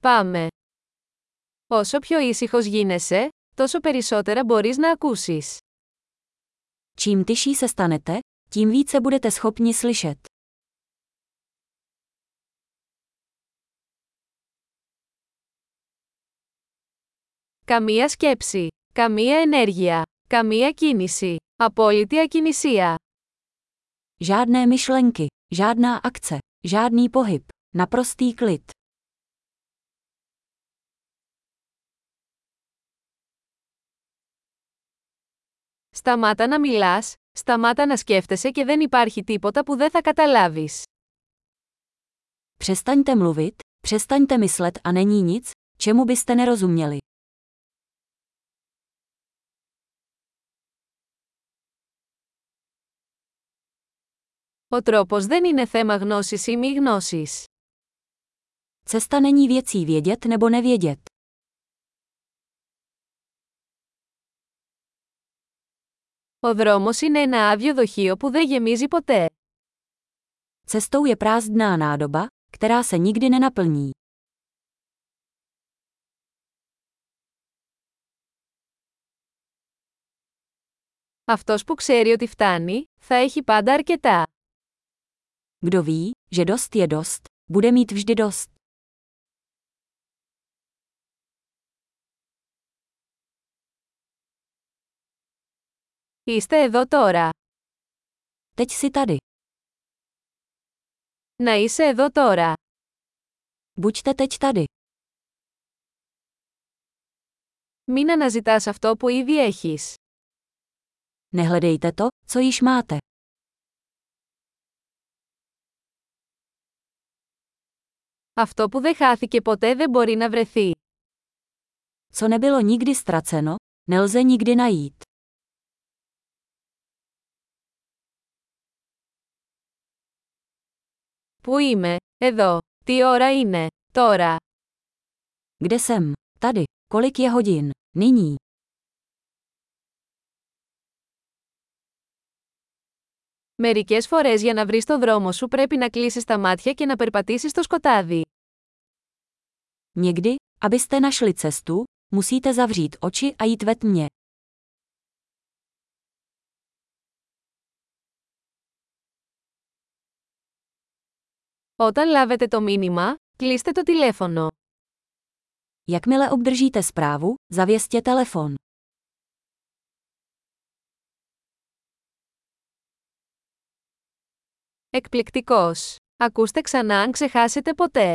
Πάμε. Όσο πιο ήσυχος γίνεσαι, τόσο περισσότερα μπορείς να ακούσεις. Čím tyší se stanete, tím více budete schopni slyšet. Καμία σκέψη, καμία ενέργεια, καμία κίνηση, απόλυτη ακινησία. Žádné myšlenky, žádná akce, žádný pohyb, naprostý klid. Σταμάτα να μιλάς, σταμάτα να σκέφτεσαι και δεν υπάρχει τίποτα που δεν θα καταλάβεις. Přestaňte mluvit, přestaňte myslet a není nic, čemu byste nerozuměli. Ο τρόπος δεν είναι θέμα γνώσης ή μη γνώσης. Cesta není věcí vědět nebo nevědět. Ο δρόμος είναι ένα άδειο δοχείο που δεν γεμίζει ποτέ. Cestou je prázdná nádoba, která se nikdy nenaplní. Αυτός που ξέρει ότι φτάνει, θα έχει πάντα αρκετά. Kdo ví, že dost je dost, bude mít vždy dost. Είστε εδώ τώρα. Teď si tady. Να είσαι εδώ τώρα. Buďte teď tady. Μην αναζητάς αυτό που ήδη έχεις. Nehledejte to, co již máte. Αυτό που δεν χάθηκε ποτέ δεν μπορεί να βρεθεί. Co nebylo nikdy ztraceno, nelze nikdy najít. Πού είμαι, εδώ, τι ώρα είναι, τώρα. Kde jsem? Tady. Kolik je hodin? Nyní. Μερικές φορές για να βρεις το δρόμο σου πρέπει να κλείσεις τα μάτια και να περπατήσεις στο σκοτάδι. Někdy, abyste našli cestu, musíte zavřít oči a jít ve tmě. Όταν λάβετε το μήνυμα, κλείστε το τηλέφωνο. Jakmile obdržíte zprávu, zavěstě telefon. Εκπληκτικός! Ακούστε ξανά αν ξεχάσετε ποτέ.